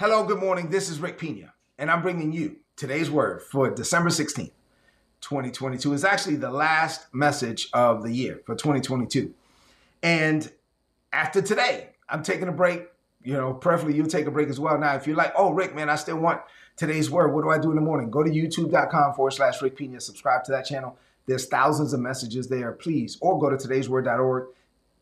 Hello, good morning. This is Rick Pina, and I'm bringing you today's word for December 16th, 2022. It's actually the last message of the year for 2022. And after today, I'm taking a break. You know, preferably you take a break as well. Now, if you're like, oh, Rick, man, I still want today's word, what do I do in the morning? Go to youtube.com forward slash Rick Pina, subscribe to that channel. There's thousands of messages there, please. Or go to today'sword.org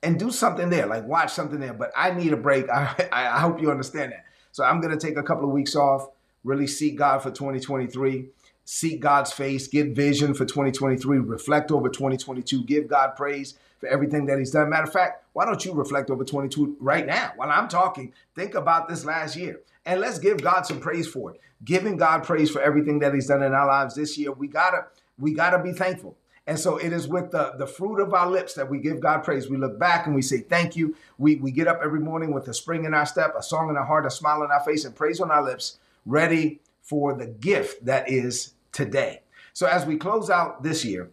and do something there, like watch something there. But I need a break. I, I hope you understand that. So I'm going to take a couple of weeks off, really seek God for 2023, seek God's face, get vision for 2023, reflect over 2022, give God praise for everything that He's done. Matter of fact, why don't you reflect over 22 right now while I'm talking? Think about this last year and let's give God some praise for it. Giving God praise for everything that He's done in our lives this year. We gotta, we gotta be thankful. And so it is with the, the fruit of our lips that we give God praise. We look back and we say, Thank you. We, we get up every morning with a spring in our step, a song in our heart, a smile on our face, and praise on our lips, ready for the gift that is today. So as we close out this year,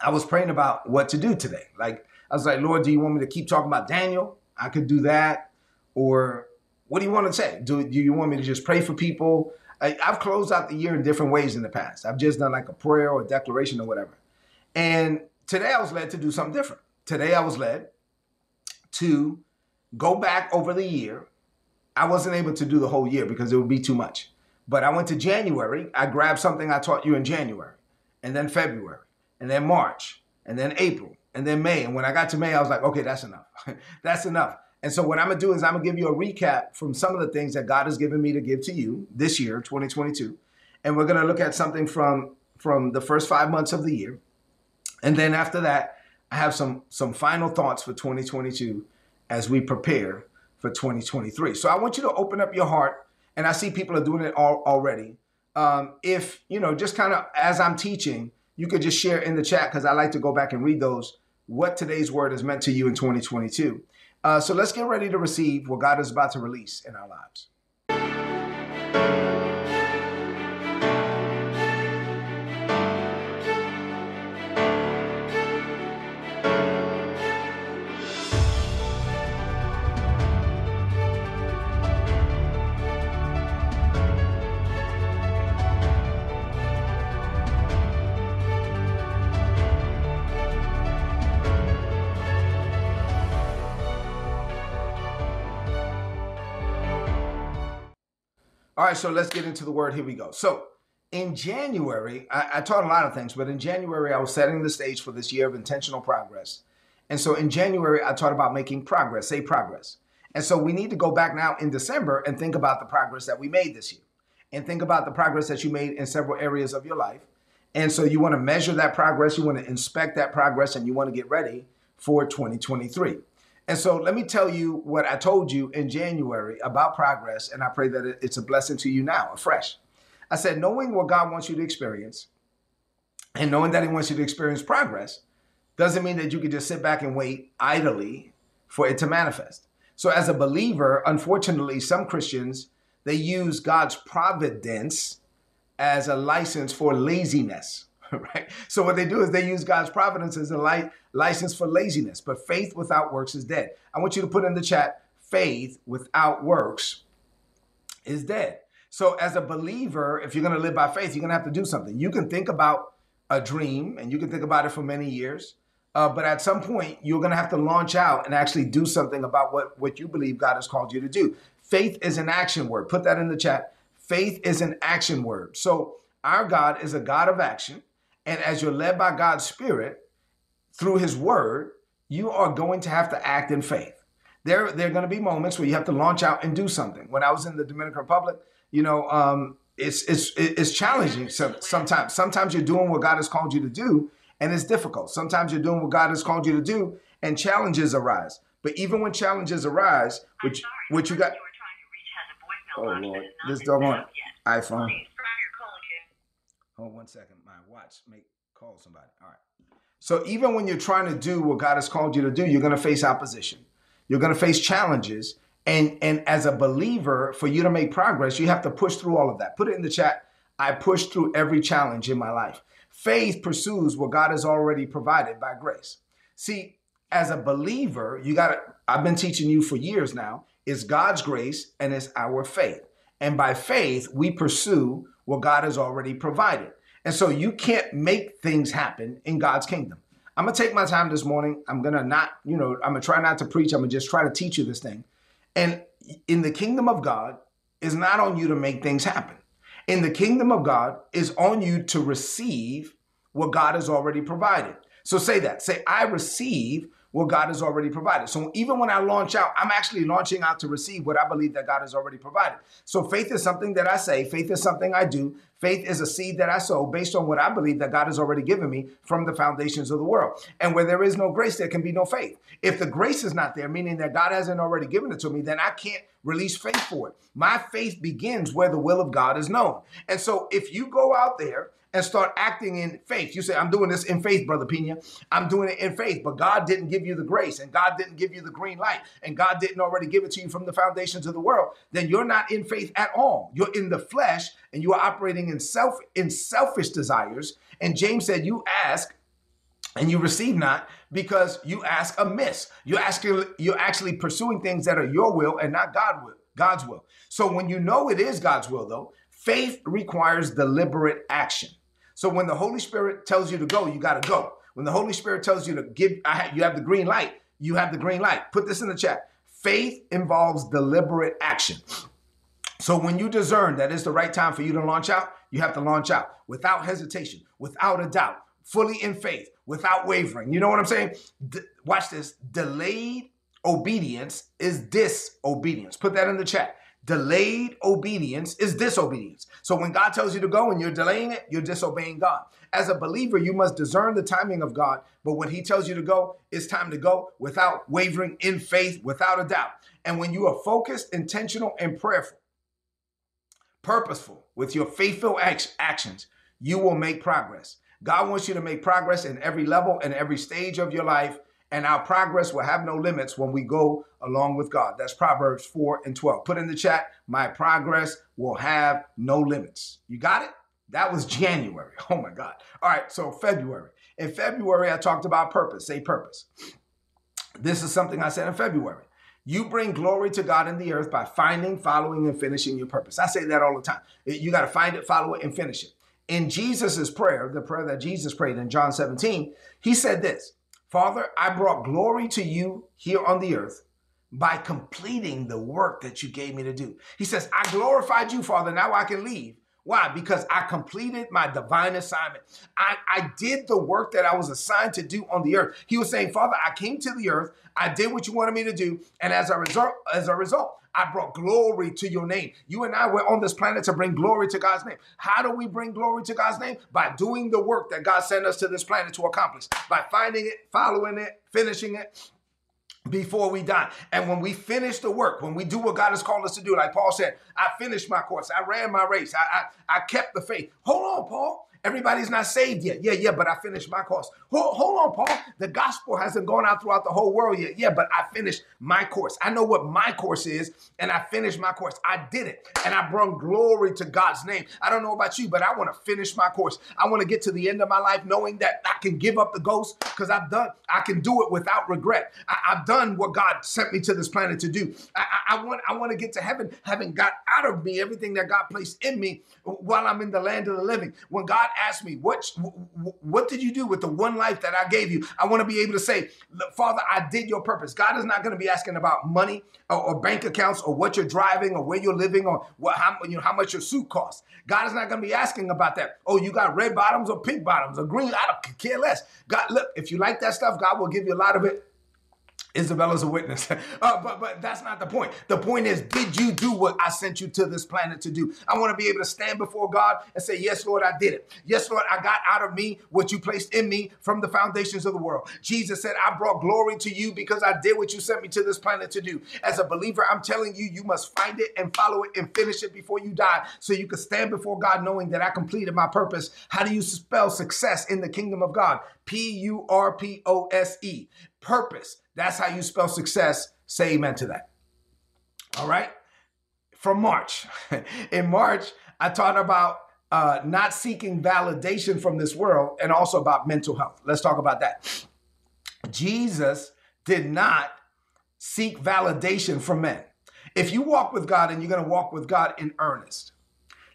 I was praying about what to do today. Like, I was like, Lord, do you want me to keep talking about Daniel? I could do that. Or what do you want to say? Do, do you want me to just pray for people? I've closed out the year in different ways in the past. I've just done like a prayer or a declaration or whatever. And today I was led to do something different. Today I was led to go back over the year. I wasn't able to do the whole year because it would be too much. But I went to January. I grabbed something I taught you in January, and then February, and then March, and then April, and then May. And when I got to May, I was like, okay, that's enough. that's enough. And so what I'm gonna do is I'm gonna give you a recap from some of the things that God has given me to give to you this year, 2022. And we're gonna look at something from from the first five months of the year. And then after that, I have some some final thoughts for 2022 as we prepare for 2023. So I want you to open up your heart, and I see people are doing it all, already. Um, if you know, just kind of as I'm teaching, you could just share in the chat because I like to go back and read those. What today's word has meant to you in 2022. Uh, so let's get ready to receive what God is about to release in our lives. Right, so let's get into the word. Here we go. So in January, I, I, taught a lot of things, but in January, I was setting the stage for this year of intentional progress. And so in January, I taught about making progress, say progress. And so we need to go back now in December and think about the progress that we made this year and think about the progress that you made in several areas of your life. And so you want to measure that progress, you want to inspect that progress, and you want to get ready for 2023. And so let me tell you what I told you in January about progress, and I pray that it's a blessing to you now, afresh. I said, knowing what God wants you to experience and knowing that He wants you to experience progress doesn't mean that you can just sit back and wait idly for it to manifest. So, as a believer, unfortunately, some Christians they use God's providence as a license for laziness. right? So what they do is they use God's providence as a light license for laziness. But faith without works is dead. I want you to put in the chat, faith without works is dead. So as a believer, if you're going to live by faith, you're going to have to do something. You can think about a dream and you can think about it for many years. Uh, but at some point, you're going to have to launch out and actually do something about what, what you believe God has called you to do. Faith is an action word. Put that in the chat. Faith is an action word. So our God is a God of action. And as you're led by God's Spirit through His Word, you are going to have to act in faith. There, there are going to be moments where you have to launch out and do something. When I was in the Dominican Republic, you know, um, it's it's it's challenging. So sometimes, sometimes you're doing what God has called you to do, and it's difficult. Sometimes you're doing what God has called you to do, and challenges arise. But even when challenges arise, which which you got. Oh Lord, this doggone iPhone. Hold one second. Watch make call somebody. All right. So even when you're trying to do what God has called you to do, you're going to face opposition. You're going to face challenges. And and as a believer, for you to make progress, you have to push through all of that. Put it in the chat. I push through every challenge in my life. Faith pursues what God has already provided by grace. See, as a believer, you got to, I've been teaching you for years now, it's God's grace and it's our faith. And by faith, we pursue what God has already provided. And so you can't make things happen in God's kingdom. I'm gonna take my time this morning. I'm gonna not, you know, I'm gonna try not to preach. I'm gonna just try to teach you this thing. And in the kingdom of God, is not on you to make things happen. In the kingdom of God, is on you to receive what God has already provided. So say that. Say, I receive what God has already provided. So even when I launch out, I'm actually launching out to receive what I believe that God has already provided. So faith is something that I say, faith is something I do. Faith is a seed that I sow based on what I believe that God has already given me from the foundations of the world. And where there is no grace, there can be no faith. If the grace is not there, meaning that God hasn't already given it to me, then I can't release faith for it. My faith begins where the will of God is known. And so if you go out there and start acting in faith. You say, I'm doing this in faith, Brother Pina. I'm doing it in faith, but God didn't give you the grace and God didn't give you the green light and God didn't already give it to you from the foundations of the world. Then you're not in faith at all. You're in the flesh and you are operating in self in selfish desires. And James said, You ask and you receive not because you ask amiss. You're asking, you're actually pursuing things that are your will and not God will, God's will. So when you know it is God's will, though, Faith requires deliberate action. So when the Holy Spirit tells you to go, you got to go. When the Holy Spirit tells you to give, you have the green light, you have the green light. Put this in the chat. Faith involves deliberate action. So when you discern that it's the right time for you to launch out, you have to launch out without hesitation, without a doubt, fully in faith, without wavering. You know what I'm saying? Watch this. Delayed obedience is disobedience. Put that in the chat. Delayed obedience is disobedience. So when God tells you to go and you're delaying it, you're disobeying God. As a believer, you must discern the timing of God. But when He tells you to go, it's time to go without wavering in faith, without a doubt. And when you are focused, intentional, and prayerful, purposeful with your faithful actions, you will make progress. God wants you to make progress in every level and every stage of your life and our progress will have no limits when we go along with God. That's Proverbs 4 and 12. Put in the chat, my progress will have no limits. You got it? That was January. Oh my God. All right, so February. In February, I talked about purpose. Say purpose. This is something I said in February. You bring glory to God in the earth by finding, following, and finishing your purpose. I say that all the time. You got to find it, follow it, and finish it. In Jesus' prayer, the prayer that Jesus prayed in John 17, he said this Father, I brought glory to you here on the earth by completing the work that you gave me to do. He says, I glorified you, Father. Now I can leave. Why? Because I completed my divine assignment. I, I did the work that I was assigned to do on the earth. He was saying, Father, I came to the earth. I did what you wanted me to do. And as a result, as a result, I brought glory to your name. You and I were on this planet to bring glory to God's name. How do we bring glory to God's name? By doing the work that God sent us to this planet to accomplish, by finding it, following it, finishing it, before we die. And when we finish the work, when we do what God has called us to do, like Paul said, I finished my course, I ran my race, I, I, I kept the faith. Hold on, Paul. Everybody's not saved yet. Yeah, yeah, but I finished my course. Hold, hold, on, Paul. The gospel hasn't gone out throughout the whole world yet. Yeah, but I finished my course. I know what my course is, and I finished my course. I did it, and I brought glory to God's name. I don't know about you, but I want to finish my course. I want to get to the end of my life knowing that I can give up the ghost because I've done. I can do it without regret. I, have done what God sent me to this planet to do. I, I, I want. I want to get to heaven, having got out of me everything that God placed in me while I'm in the land of the living. When God ask me, what, what did you do with the one life that I gave you? I want to be able to say, Father, I did your purpose. God is not going to be asking about money or, or, bank accounts or what you're driving or where you're living or what, how, you know, how much your suit costs. God is not going to be asking about that. Oh, you got red bottoms or pink bottoms or green. I don't care less. God, look, if you like that stuff, God will give you a lot of it Isabella's a witness. uh, but but that's not the point. The point is, did you do what I sent you to this planet to do? I want to be able to stand before God and say, Yes, Lord, I did it. Yes, Lord, I got out of me what you placed in me from the foundations of the world. Jesus said, I brought glory to you because I did what you sent me to this planet to do. As a believer, I'm telling you, you must find it and follow it and finish it before you die so you can stand before God knowing that I completed my purpose. How do you spell success in the kingdom of God? P U R P O S E. Purpose. That's how you spell success. Say amen to that. All right. From March. In March, I taught about uh, not seeking validation from this world and also about mental health. Let's talk about that. Jesus did not seek validation from men. If you walk with God and you're going to walk with God in earnest,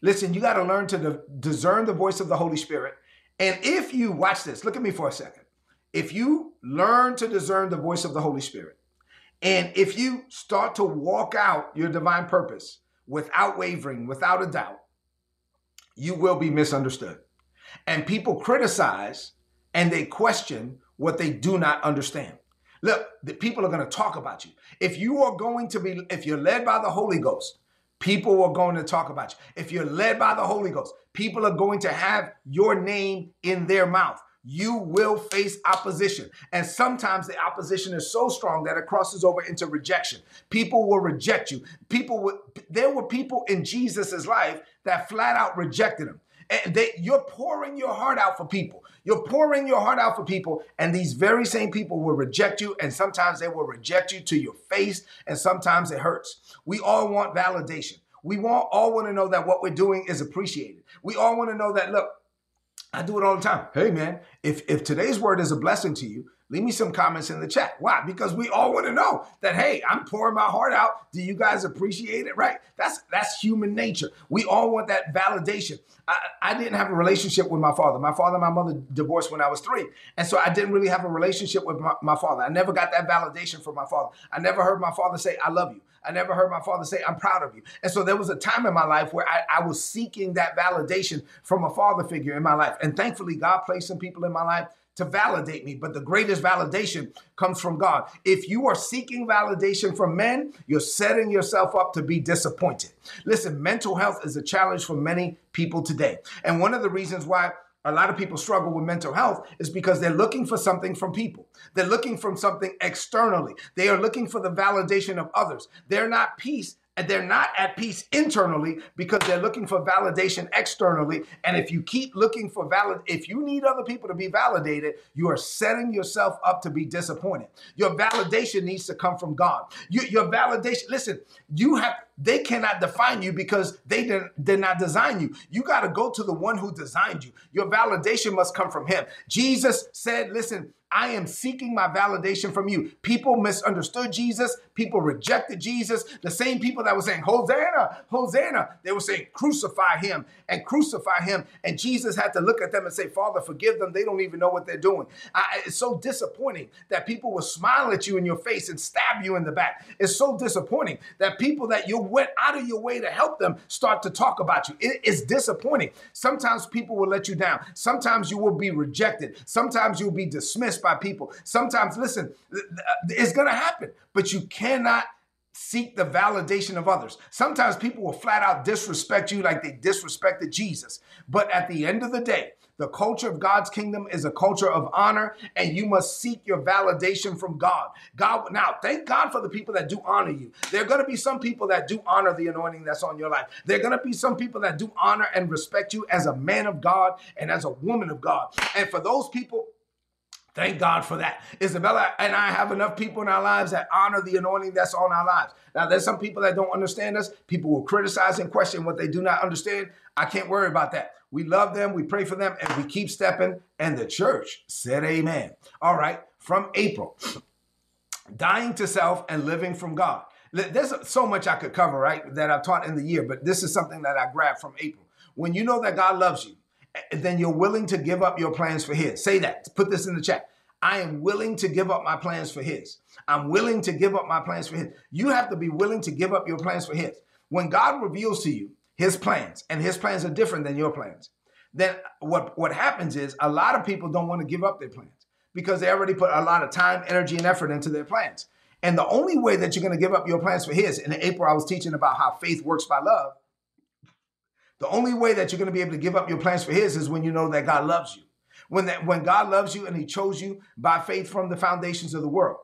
listen, you got to learn to discern the voice of the Holy Spirit. And if you watch this, look at me for a second. If you learn to discern the voice of the Holy Spirit, and if you start to walk out your divine purpose without wavering, without a doubt, you will be misunderstood. And people criticize and they question what they do not understand. Look, the people are going to talk about you. If you are going to be, if you're led by the Holy Ghost, people are going to talk about you. If you're led by the Holy Ghost, people are going to have your name in their mouth. You will face opposition. And sometimes the opposition is so strong that it crosses over into rejection. People will reject you. People would, there were people in Jesus's life that flat out rejected him. And they, you're pouring your heart out for people. You're pouring your heart out for people, and these very same people will reject you, and sometimes they will reject you to your face, and sometimes it hurts. We all want validation. We want, all want to know that what we're doing is appreciated. We all want to know that, look, I do it all the time. Hey man, if if today's word is a blessing to you, leave me some comments in the chat. Why? Because we all want to know that hey, I'm pouring my heart out. Do you guys appreciate it? Right? That's that's human nature. We all want that validation. I, I didn't have a relationship with my father. My father and my mother divorced when I was three. And so I didn't really have a relationship with my, my father. I never got that validation from my father. I never heard my father say, I love you. I never heard my father say, I'm proud of you. And so there was a time in my life where I, I was seeking that validation from a father figure in my life. And thankfully, God placed some people in my life to validate me, but the greatest validation comes from God. If you are seeking validation from men, you're setting yourself up to be disappointed. Listen, mental health is a challenge for many people today. And one of the reasons why a lot of people struggle with mental health is because they're looking for something from people. They're looking from something externally. They are looking for the validation of others. They're not peace and they're not at peace internally because they're looking for validation externally. And if you keep looking for valid, if you need other people to be validated, you are setting yourself up to be disappointed. Your validation needs to come from God. You, your validation, listen, you have they cannot define you because they did, did not design you. You got to go to the one who designed you. Your validation must come from him. Jesus said, listen, I am seeking my validation from you. People misunderstood Jesus. People rejected Jesus. The same people that were saying, Hosanna, Hosanna, they were saying, crucify him and crucify him. And Jesus had to look at them and say, Father, forgive them. They don't even know what they're doing. I, it's so disappointing that people will smile at you in your face and stab you in the back. It's so disappointing that people that you went out of your way to help them start to talk about you. It, it's disappointing. Sometimes people will let you down. Sometimes you will be rejected. Sometimes you'll be dismissed by people. Sometimes, listen, uh, it's going to happen, but you cannot seek the validation of others. Sometimes people will flat out disrespect you like they disrespected Jesus. But at the end of the day, the culture of God's kingdom is a culture of honor, and you must seek your validation from God. God, now, thank God for the people that do honor you. There are going to be some people that do honor the anointing that's on your life. There are going to be some people that do honor and respect you as a man of God and as a woman of God. And for those people, Thank God for that. Isabella and I have enough people in our lives that honor the anointing that's on our lives. Now, there's some people that don't understand us. People will criticize and question what they do not understand. I can't worry about that. We love them, we pray for them, and we keep stepping. And the church said, Amen. All right, from April, dying to self and living from God. There's so much I could cover, right, that I've taught in the year, but this is something that I grabbed from April. When you know that God loves you, then you're willing to give up your plans for His. Say that. Put this in the chat. I am willing to give up my plans for His. I'm willing to give up my plans for His. You have to be willing to give up your plans for His. When God reveals to you His plans, and His plans are different than your plans, then what, what happens is a lot of people don't want to give up their plans because they already put a lot of time, energy, and effort into their plans. And the only way that you're going to give up your plans for His, in April, I was teaching about how faith works by love. The only way that you're going to be able to give up your plans for His is when you know that God loves you. When, that, when God loves you and He chose you by faith from the foundations of the world,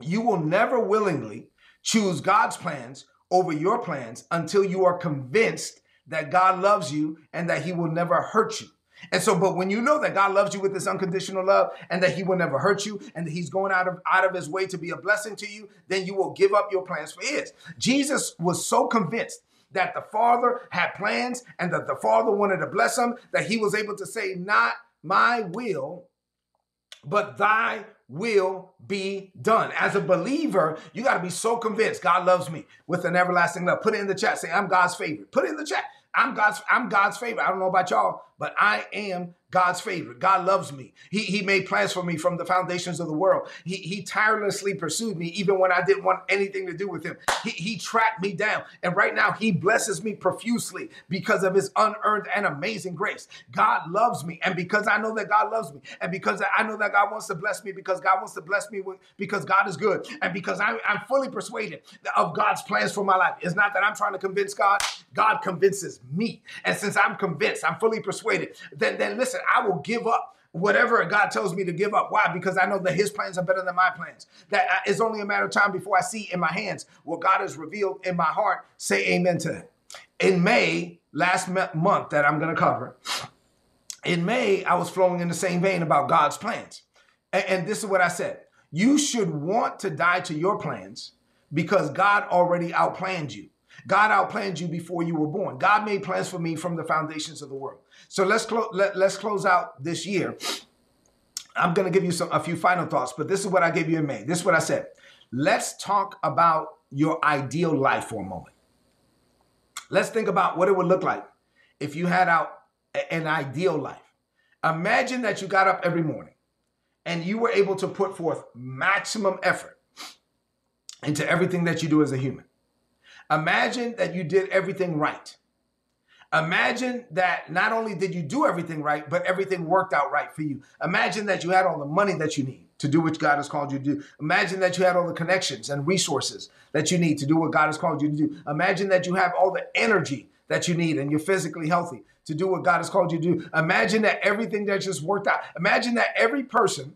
you will never willingly choose God's plans over your plans until you are convinced that God loves you and that He will never hurt you. And so, but when you know that God loves you with this unconditional love and that He will never hurt you and that He's going out of out of His way to be a blessing to you, then you will give up your plans for His. Jesus was so convinced that the Father had plans and that the Father wanted to bless him, that he was able to say, Not my will, but thy will be done. As a believer, you got to be so convinced God loves me with an everlasting love. Put it in the chat. Say, I'm God's favorite. Put it in the chat. I'm God's, I'm God's favorite. I don't know about y'all, but I am God's favorite. God loves me. He, he made plans for me from the foundations of the world. He, he tirelessly pursued me even when I didn't want anything to do with him. He, he tracked me down. And right now, he blesses me profusely because of his unearned and amazing grace. God loves me. And because I know that God loves me, and because I know that God wants to bless me, because God wants to bless me with, because God is good, and because I'm, I'm fully persuaded of God's plans for my life. It's not that I'm trying to convince God, God convinces me. And since I'm convinced, I'm fully persuaded, then, then listen, I will give up whatever God tells me to give up. Why? Because I know that His plans are better than my plans. That uh, it's only a matter of time before I see in my hands what God has revealed in my heart. Say amen to that. In May, last month that I'm going to cover, in May, I was flowing in the same vein about God's plans. And, and this is what I said You should want to die to your plans because God already outplanned you. God outplanned you before you were born. God made plans for me from the foundations of the world. So let's close. Let, let's close out this year. I'm going to give you some a few final thoughts, but this is what I gave you in May. This is what I said. Let's talk about your ideal life for a moment. Let's think about what it would look like if you had out an ideal life. Imagine that you got up every morning and you were able to put forth maximum effort into everything that you do as a human. Imagine that you did everything right. Imagine that not only did you do everything right, but everything worked out right for you. Imagine that you had all the money that you need to do what God has called you to do. Imagine that you had all the connections and resources that you need to do what God has called you to do. Imagine that you have all the energy that you need and you're physically healthy to do what God has called you to do. Imagine that everything that just worked out. Imagine that every person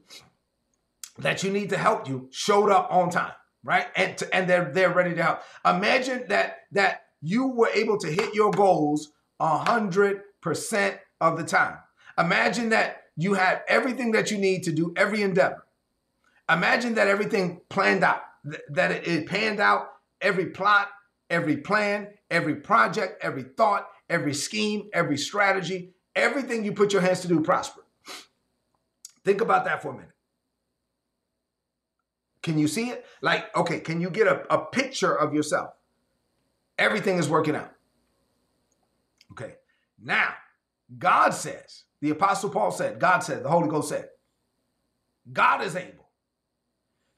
that you need to help you showed up on time right? And to, and they're they're ready to help. Imagine that that you were able to hit your goals hundred percent of the time. Imagine that you had everything that you need to do every endeavor. Imagine that everything planned out, th- that it, it panned out every plot, every plan, every project, every thought, every scheme, every strategy, everything you put your hands to do prosper. Think about that for a minute. Can you see it? Like, okay, can you get a, a picture of yourself? Everything is working out. Okay. Now, God says, the Apostle Paul said, God said, the Holy Ghost said, God is able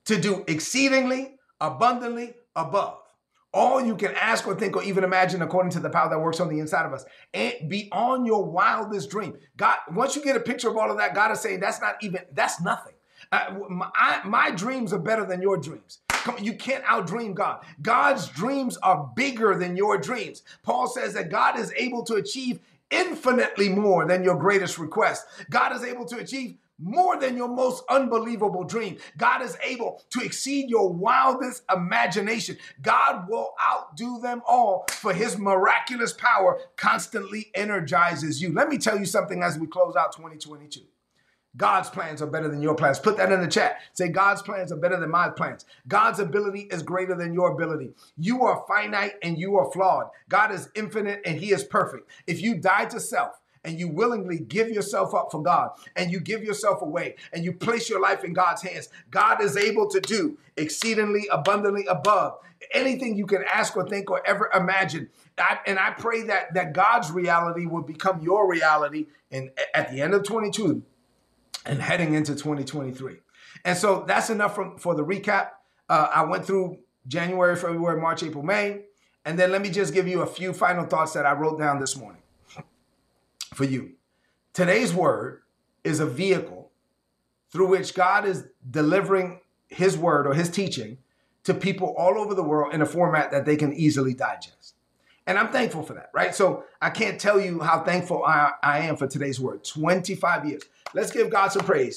to do exceedingly abundantly above all you can ask or think or even imagine according to the power that works on the inside of us and beyond your wildest dream god once you get a picture of all of that god is saying that's not even that's nothing uh, my, I, my dreams are better than your dreams. Come you can't outdream God. God's dreams are bigger than your dreams. Paul says that God is able to achieve infinitely more than your greatest request. God is able to achieve more than your most unbelievable dream. God is able to exceed your wildest imagination. God will outdo them all, for his miraculous power constantly energizes you. Let me tell you something as we close out 2022. God's plans are better than your plans. Put that in the chat. Say, God's plans are better than my plans. God's ability is greater than your ability. You are finite and you are flawed. God is infinite and He is perfect. If you die to self, and you willingly give yourself up for God and you give yourself away and you place your life in God's hands, God is able to do exceedingly abundantly above anything you can ask or think or ever imagine. I, and I pray that that God's reality will become your reality and at the end of 22 and heading into 2023. And so that's enough from, for the recap. Uh, I went through January, February, March, April, May. And then let me just give you a few final thoughts that I wrote down this morning for you. Today's word is a vehicle through which God is delivering his word or his teaching to people all over the world in a format that they can easily digest. And I'm thankful for that, right? So I can't tell you how thankful I, I am for today's word. 25 years. Let's give God some praise.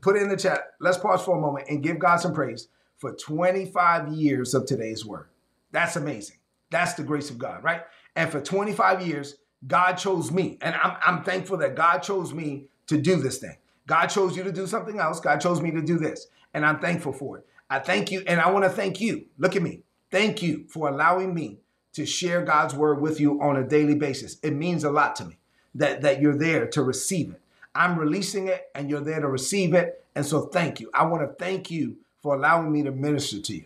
Put it in the chat. Let's pause for a moment and give God some praise for 25 years of today's word. That's amazing. That's the grace of God, right? And for 25 years, God chose me. And I'm, I'm thankful that God chose me to do this thing. God chose you to do something else. God chose me to do this. And I'm thankful for it. I thank you. And I want to thank you. Look at me. Thank you for allowing me to share God's word with you on a daily basis. It means a lot to me that, that you're there to receive it. I'm releasing it and you're there to receive it. And so thank you. I want to thank you for allowing me to minister to you.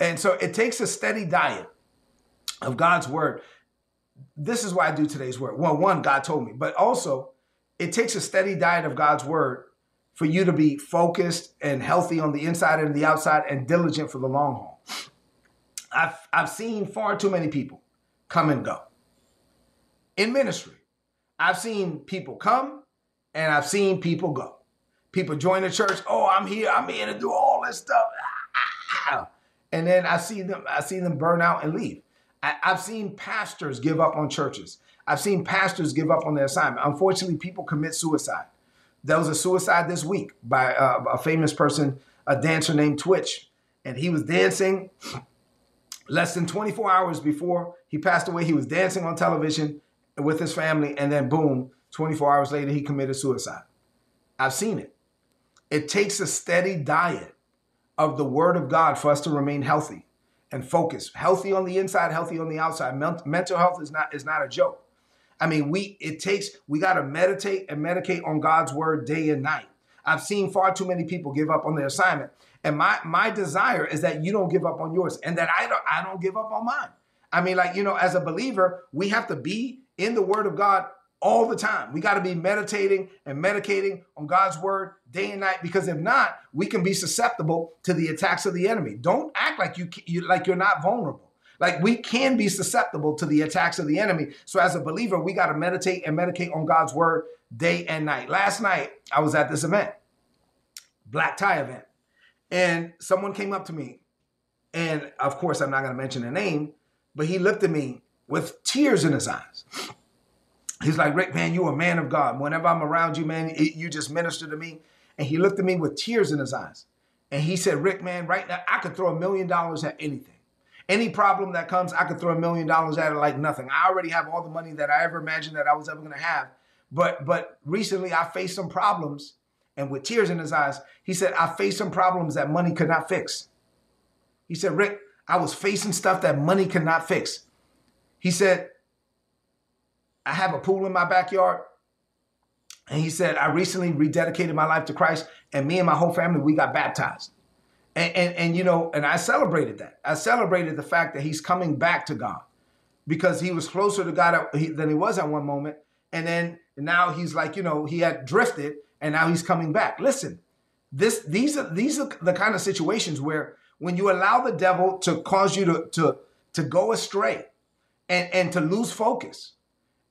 And so it takes a steady diet of God's word. This is why I do today's word. Well, one, God told me, but also it takes a steady diet of God's word for you to be focused and healthy on the inside and the outside and diligent for the long haul. I've, I've seen far too many people come and go in ministry. I've seen people come and I've seen people go. People join the church. Oh, I'm here. I'm here to do all this stuff. Ah, ah, ah. And then I see them. I see them burn out and leave. I, I've seen pastors give up on churches. I've seen pastors give up on their assignment. Unfortunately, people commit suicide. There was a suicide this week by uh, a famous person, a dancer named Twitch, and he was dancing. Less than 24 hours before he passed away, he was dancing on television with his family, and then boom, 24 hours later, he committed suicide. I've seen it. It takes a steady diet of the Word of God for us to remain healthy and focus. Healthy on the inside, healthy on the outside. Mental health is not is not a joke. I mean, we it takes we got to meditate and medicate on God's word day and night. I've seen far too many people give up on their assignment, and my my desire is that you don't give up on yours, and that I don't I don't give up on mine. I mean, like you know, as a believer, we have to be in the Word of God all the time. We got to be meditating and medicating on God's word day and night because if not, we can be susceptible to the attacks of the enemy. Don't act like you, you like you're not vulnerable. Like we can be susceptible to the attacks of the enemy. So as a believer, we got to meditate and medicate on God's word day and night. Last night, I was at this event, black tie event, and someone came up to me, and of course, I'm not going to mention a name, but he looked at me with tears in his eyes. He's like, Rick, man, you are a man of God. Whenever I'm around you, man, it, you just minister to me. And he looked at me with tears in his eyes. And he said, Rick, man, right now, I could throw a million dollars at anything. Any problem that comes, I could throw a million dollars at it like nothing. I already have all the money that I ever imagined that I was ever going to have. But but recently I faced some problems, and with tears in his eyes, he said, I faced some problems that money could not fix. He said, Rick, I was facing stuff that money could not fix. He said, I have a pool in my backyard. And he said, I recently rededicated my life to Christ, and me and my whole family, we got baptized. And, and, and, you know, and I celebrated that. I celebrated the fact that he's coming back to God because he was closer to God than he was at one moment. And then now he's like, you know, he had drifted and now he's coming back. Listen, this these are these are the kind of situations where when you allow the devil to cause you to to to go astray and, and to lose focus,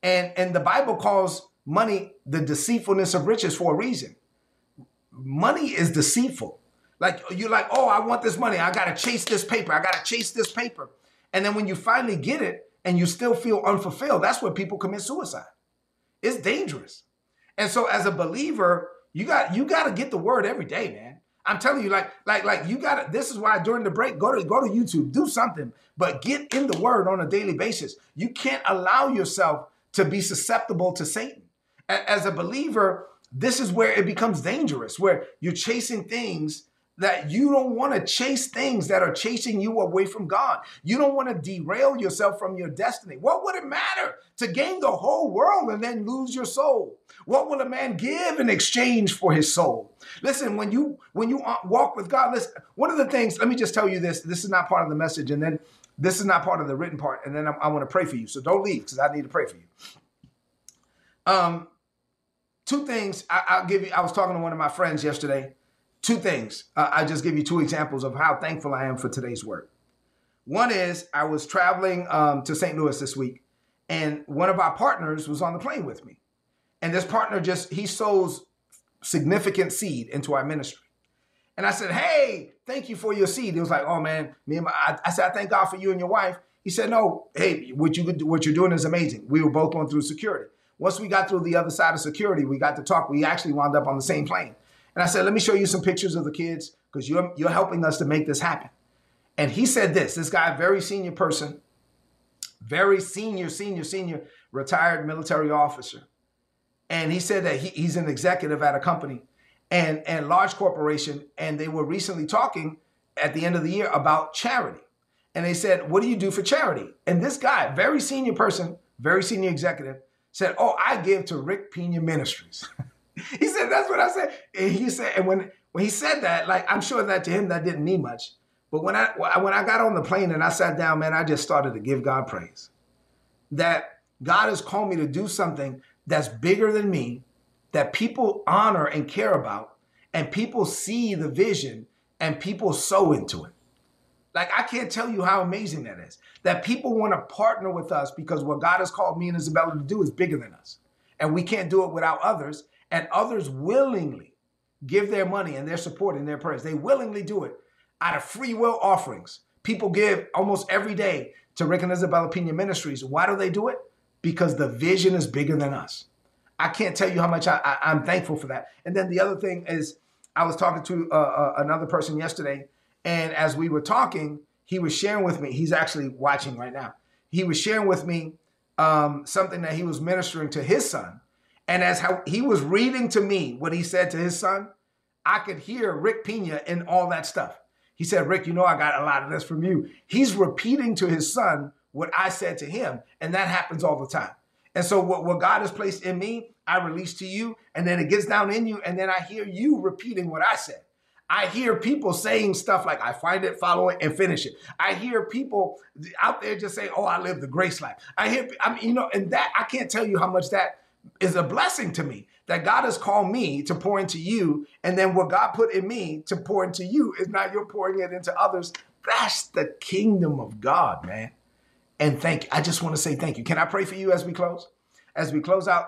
and, and the Bible calls money the deceitfulness of riches for a reason. Money is deceitful. Like you're like, oh, I want this money. I gotta chase this paper. I gotta chase this paper. And then when you finally get it and you still feel unfulfilled, that's where people commit suicide. It's dangerous. And so as a believer, you got you got to get the word every day, man. I'm telling you, like, like, like you got to. This is why during the break, go to go to YouTube, do something, but get in the word on a daily basis. You can't allow yourself to be susceptible to Satan. As a believer, this is where it becomes dangerous, where you're chasing things that you don't want to chase things that are chasing you away from God. You don't want to derail yourself from your destiny. What would it matter to gain the whole world and then lose your soul? What will a man give in exchange for his soul? Listen, when you when you uh, walk with God, listen, one of the things, let me just tell you this, this is not part of the message and then this is not part of the written part, and then I, I want to pray for you. So don't leave because I need to pray for you. Um, two things I, will give you. I was talking to one of my friends yesterday. Two things. Uh, I just give you two examples of how thankful I am for today's work. One is I was traveling um, to St. Louis this week, and one of our partners was on the plane with me. And this partner just he sows significant seed into our ministry. And I said, Hey, thank you for your seed. He was like, Oh man, me and my, I, I, said, I thank God for you and your wife. He said, No, hey, what you what you're doing is amazing. We were both going through security. Once we got through the other side of security, we got to talk. We actually wound up on the same plane. And I said, Let me show you some pictures of the kids because you're you're helping us to make this happen. And he said this, this guy, very senior person, very senior, senior, senior, retired military officer. And he said that he, he's an executive at a company and, and large corporation, and they were recently talking at the end of the year about charity. And they said, What do you do for charity? And this guy, very senior person, very senior executive, said, Oh, I give to Rick Pina Ministries. he said, that's what I said. And he said, and when when he said that, like I'm sure that to him that didn't mean much. But when I when I got on the plane and I sat down, man, I just started to give God praise. That God has called me to do something that's bigger than me, that people honor and care about, and people see the vision and people sow into it. Like I can't tell you how amazing that is. That people want to partner with us because what God has called me and Isabella to do is bigger than us. And we can't do it without others. And others willingly give their money and their support and their prayers. They willingly do it out of free will offerings. People give almost every day to Rick and Isabella Pina Ministries. Why do they do it? Because the vision is bigger than us. I can't tell you how much I, am thankful for that. And then the other thing is, I was talking to uh, uh, another person yesterday, and as we were talking, he was sharing with me. He's actually watching right now. He was sharing with me um, something that he was ministering to his son, and as how he was reading to me what he said to his son, I could hear Rick Pina in all that stuff. He said, Rick, you know, I got a lot of this from you. He's repeating to his son what I said to him. And that happens all the time. And so what, what God has placed in me, I release to you, and then it gets down in you, and then I hear you repeating what I said. I hear people saying stuff like, I find it, follow it, and finish it. I hear people out there just say, Oh, I live the grace life. I hear, I mean, you know, and that I can't tell you how much that is a blessing to me that God has called me to pour into you, and then what God put in me to pour into you is not you're pouring it into others. That's the kingdom of God, man. And thank you. I just want to say thank you. Can I pray for you as we close? As we close out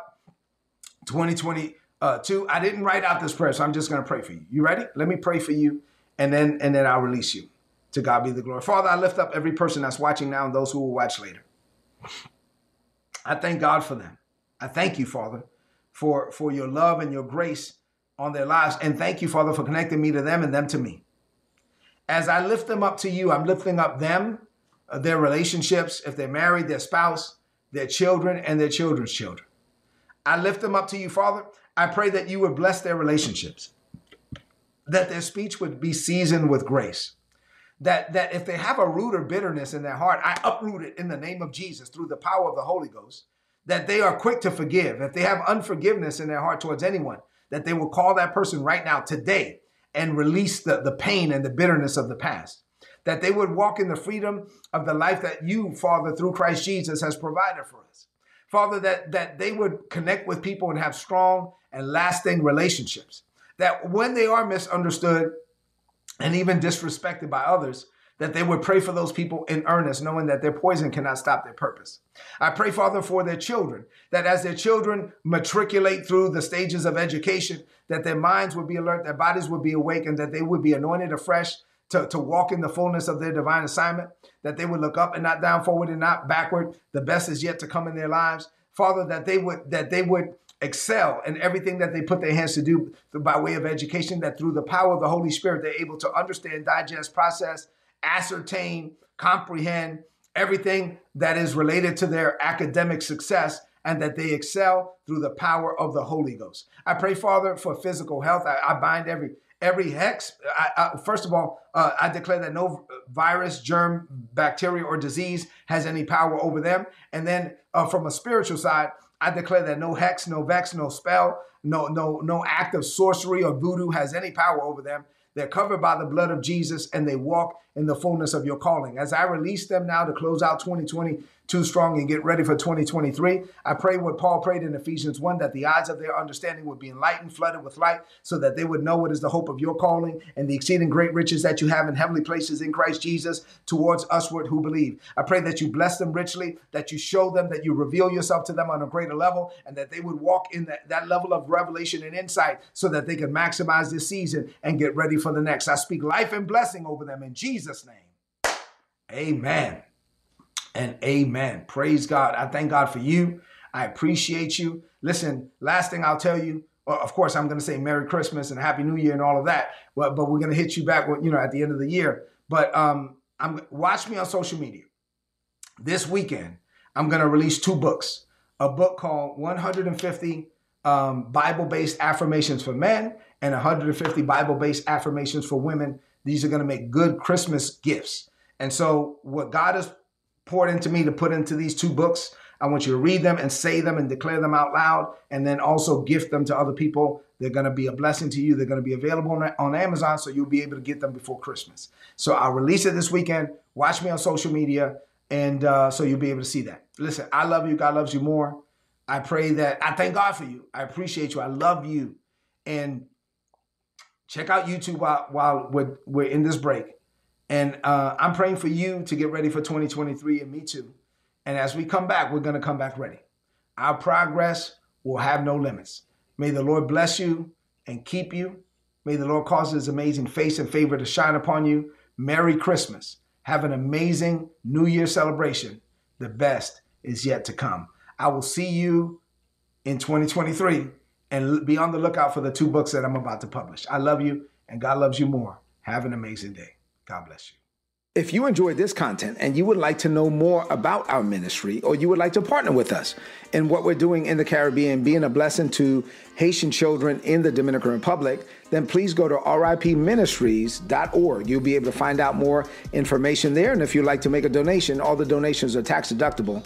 2022, I didn't write out this prayer, so I'm just going to pray for you. You ready? Let me pray for you, and then and then I'll release you. To God be the glory. Father, I lift up every person that's watching now and those who will watch later. I thank God for them. I thank you, Father, for, for your love and your grace on their lives. And thank you, Father, for connecting me to them and them to me. As I lift them up to you, I'm lifting up them, their relationships, if they're married, their spouse, their children, and their children's children. I lift them up to you, Father. I pray that you would bless their relationships, that their speech would be seasoned with grace. That, that if they have a root or bitterness in their heart, I uproot it in the name of Jesus through the power of the Holy Ghost that they are quick to forgive. If they have unforgiveness in their heart towards anyone, that they will call that person right now, today, and release the, the pain and the bitterness of the past. That they would walk in the freedom of the life that you, Father, through Christ Jesus, has provided for us. Father, that, that they would connect with people and have strong and lasting relationships. That when they are misunderstood and even disrespected by others, that they would pray for those people in earnest, knowing that their poison cannot stop their purpose. I pray, Father, for their children, that as their children matriculate through the stages of education, that their minds would be alert, their bodies would be awakened, that they would be anointed afresh to, to walk in the fullness of their divine assignment, that they would look up and not down, forward and not backward. The best is yet to come in their lives. Father, that they would that they would excel in everything that they put their hands to do by way of education, that through the power of the Holy Spirit, they're able to understand, digest, process, ascertain, comprehend everything that is related to their academic success and that they excel through the power of the Holy Ghost. I pray, Father, for physical health. I, I bind every every hex. I, I, first of all, uh, I declare that no virus, germ, bacteria, or disease has any power over them. And then uh, from a spiritual side, I declare that no hex, no vex, no spell, no no no act of sorcery or voodoo has any power over them. They're covered by the blood of Jesus and they walk in the fullness of your calling. As I release them now to close out 2020 too strong and get ready for 2023. I pray what Paul prayed in Ephesians 1 that the eyes of their understanding would be enlightened, flooded with light, so that they would know what is the hope of your calling and the exceeding great riches that you have in heavenly places in Christ Jesus towards usward who believe. I pray that you bless them richly, that you show them, that you reveal yourself to them on a greater level, and that they would walk in that, that level of revelation and insight so that they can maximize this season and get ready for the next. I speak life and blessing over them in Jesus' name. Amen and amen. Praise God. I thank God for you. I appreciate you. Listen, last thing I'll tell you, of course, I'm going to say Merry Christmas and Happy New Year and all of that. But, but we're going to hit you back, with, you know, at the end of the year. But um, I'm watch me on social media. This weekend, I'm going to release two books. A book called 150 um, Bible-based affirmations for men and 150 Bible-based affirmations for women. These are going to make good Christmas gifts. And so, what God has poured into me to put into these two books. I want you to read them and say them and declare them out loud, and then also gift them to other people. They're going to be a blessing to you. They're going to be available on, on Amazon, so you'll be able to get them before Christmas. So I'll release it this weekend. Watch me on social media, and uh, so you'll be able to see that. Listen, I love you. God loves you more. I pray that I thank God for you. I appreciate you. I love you. And check out YouTube while, while we're, we're in this break. And uh, I'm praying for you to get ready for 2023 and me too. And as we come back, we're going to come back ready. Our progress will have no limits. May the Lord bless you and keep you. May the Lord cause his amazing face and favor to shine upon you. Merry Christmas. Have an amazing New Year celebration. The best is yet to come. I will see you in 2023 and be on the lookout for the two books that I'm about to publish. I love you and God loves you more. Have an amazing day. God bless you. If you enjoyed this content and you would like to know more about our ministry or you would like to partner with us in what we're doing in the Caribbean, being a blessing to Haitian children in the Dominican Republic, then please go to ripministries.org. You'll be able to find out more information there. And if you'd like to make a donation, all the donations are tax deductible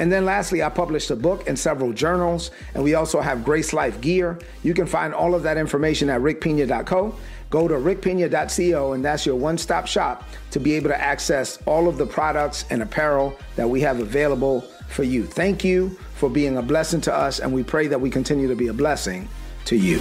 And then lastly, I published a book and several journals, and we also have Grace Life gear. You can find all of that information at rickpina.co. Go to rickpina.co, and that's your one stop shop to be able to access all of the products and apparel that we have available for you. Thank you for being a blessing to us, and we pray that we continue to be a blessing to you.